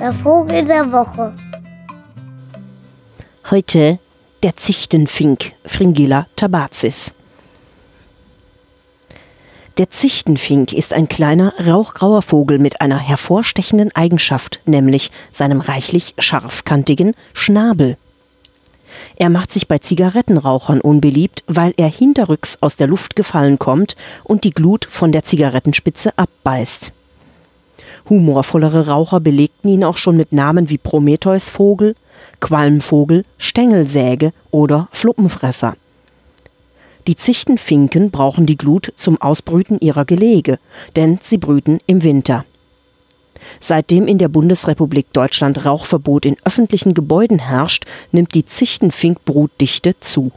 Der Vogel der Woche. Heute der Zichtenfink, Fringilla tabacis. Der Zichtenfink ist ein kleiner, rauchgrauer Vogel mit einer hervorstechenden Eigenschaft, nämlich seinem reichlich scharfkantigen Schnabel. Er macht sich bei Zigarettenrauchern unbeliebt, weil er hinterrücks aus der Luft gefallen kommt und die Glut von der Zigarettenspitze abbeißt. Humorvollere Raucher belegten ihn auch schon mit Namen wie Prometheusvogel, Qualmvogel, Stängelsäge oder Fluppenfresser. Die Zichtenfinken brauchen die Glut zum Ausbrüten ihrer Gelege, denn sie brüten im Winter. Seitdem in der Bundesrepublik Deutschland Rauchverbot in öffentlichen Gebäuden herrscht, nimmt die Zichtenfinkbrutdichte zu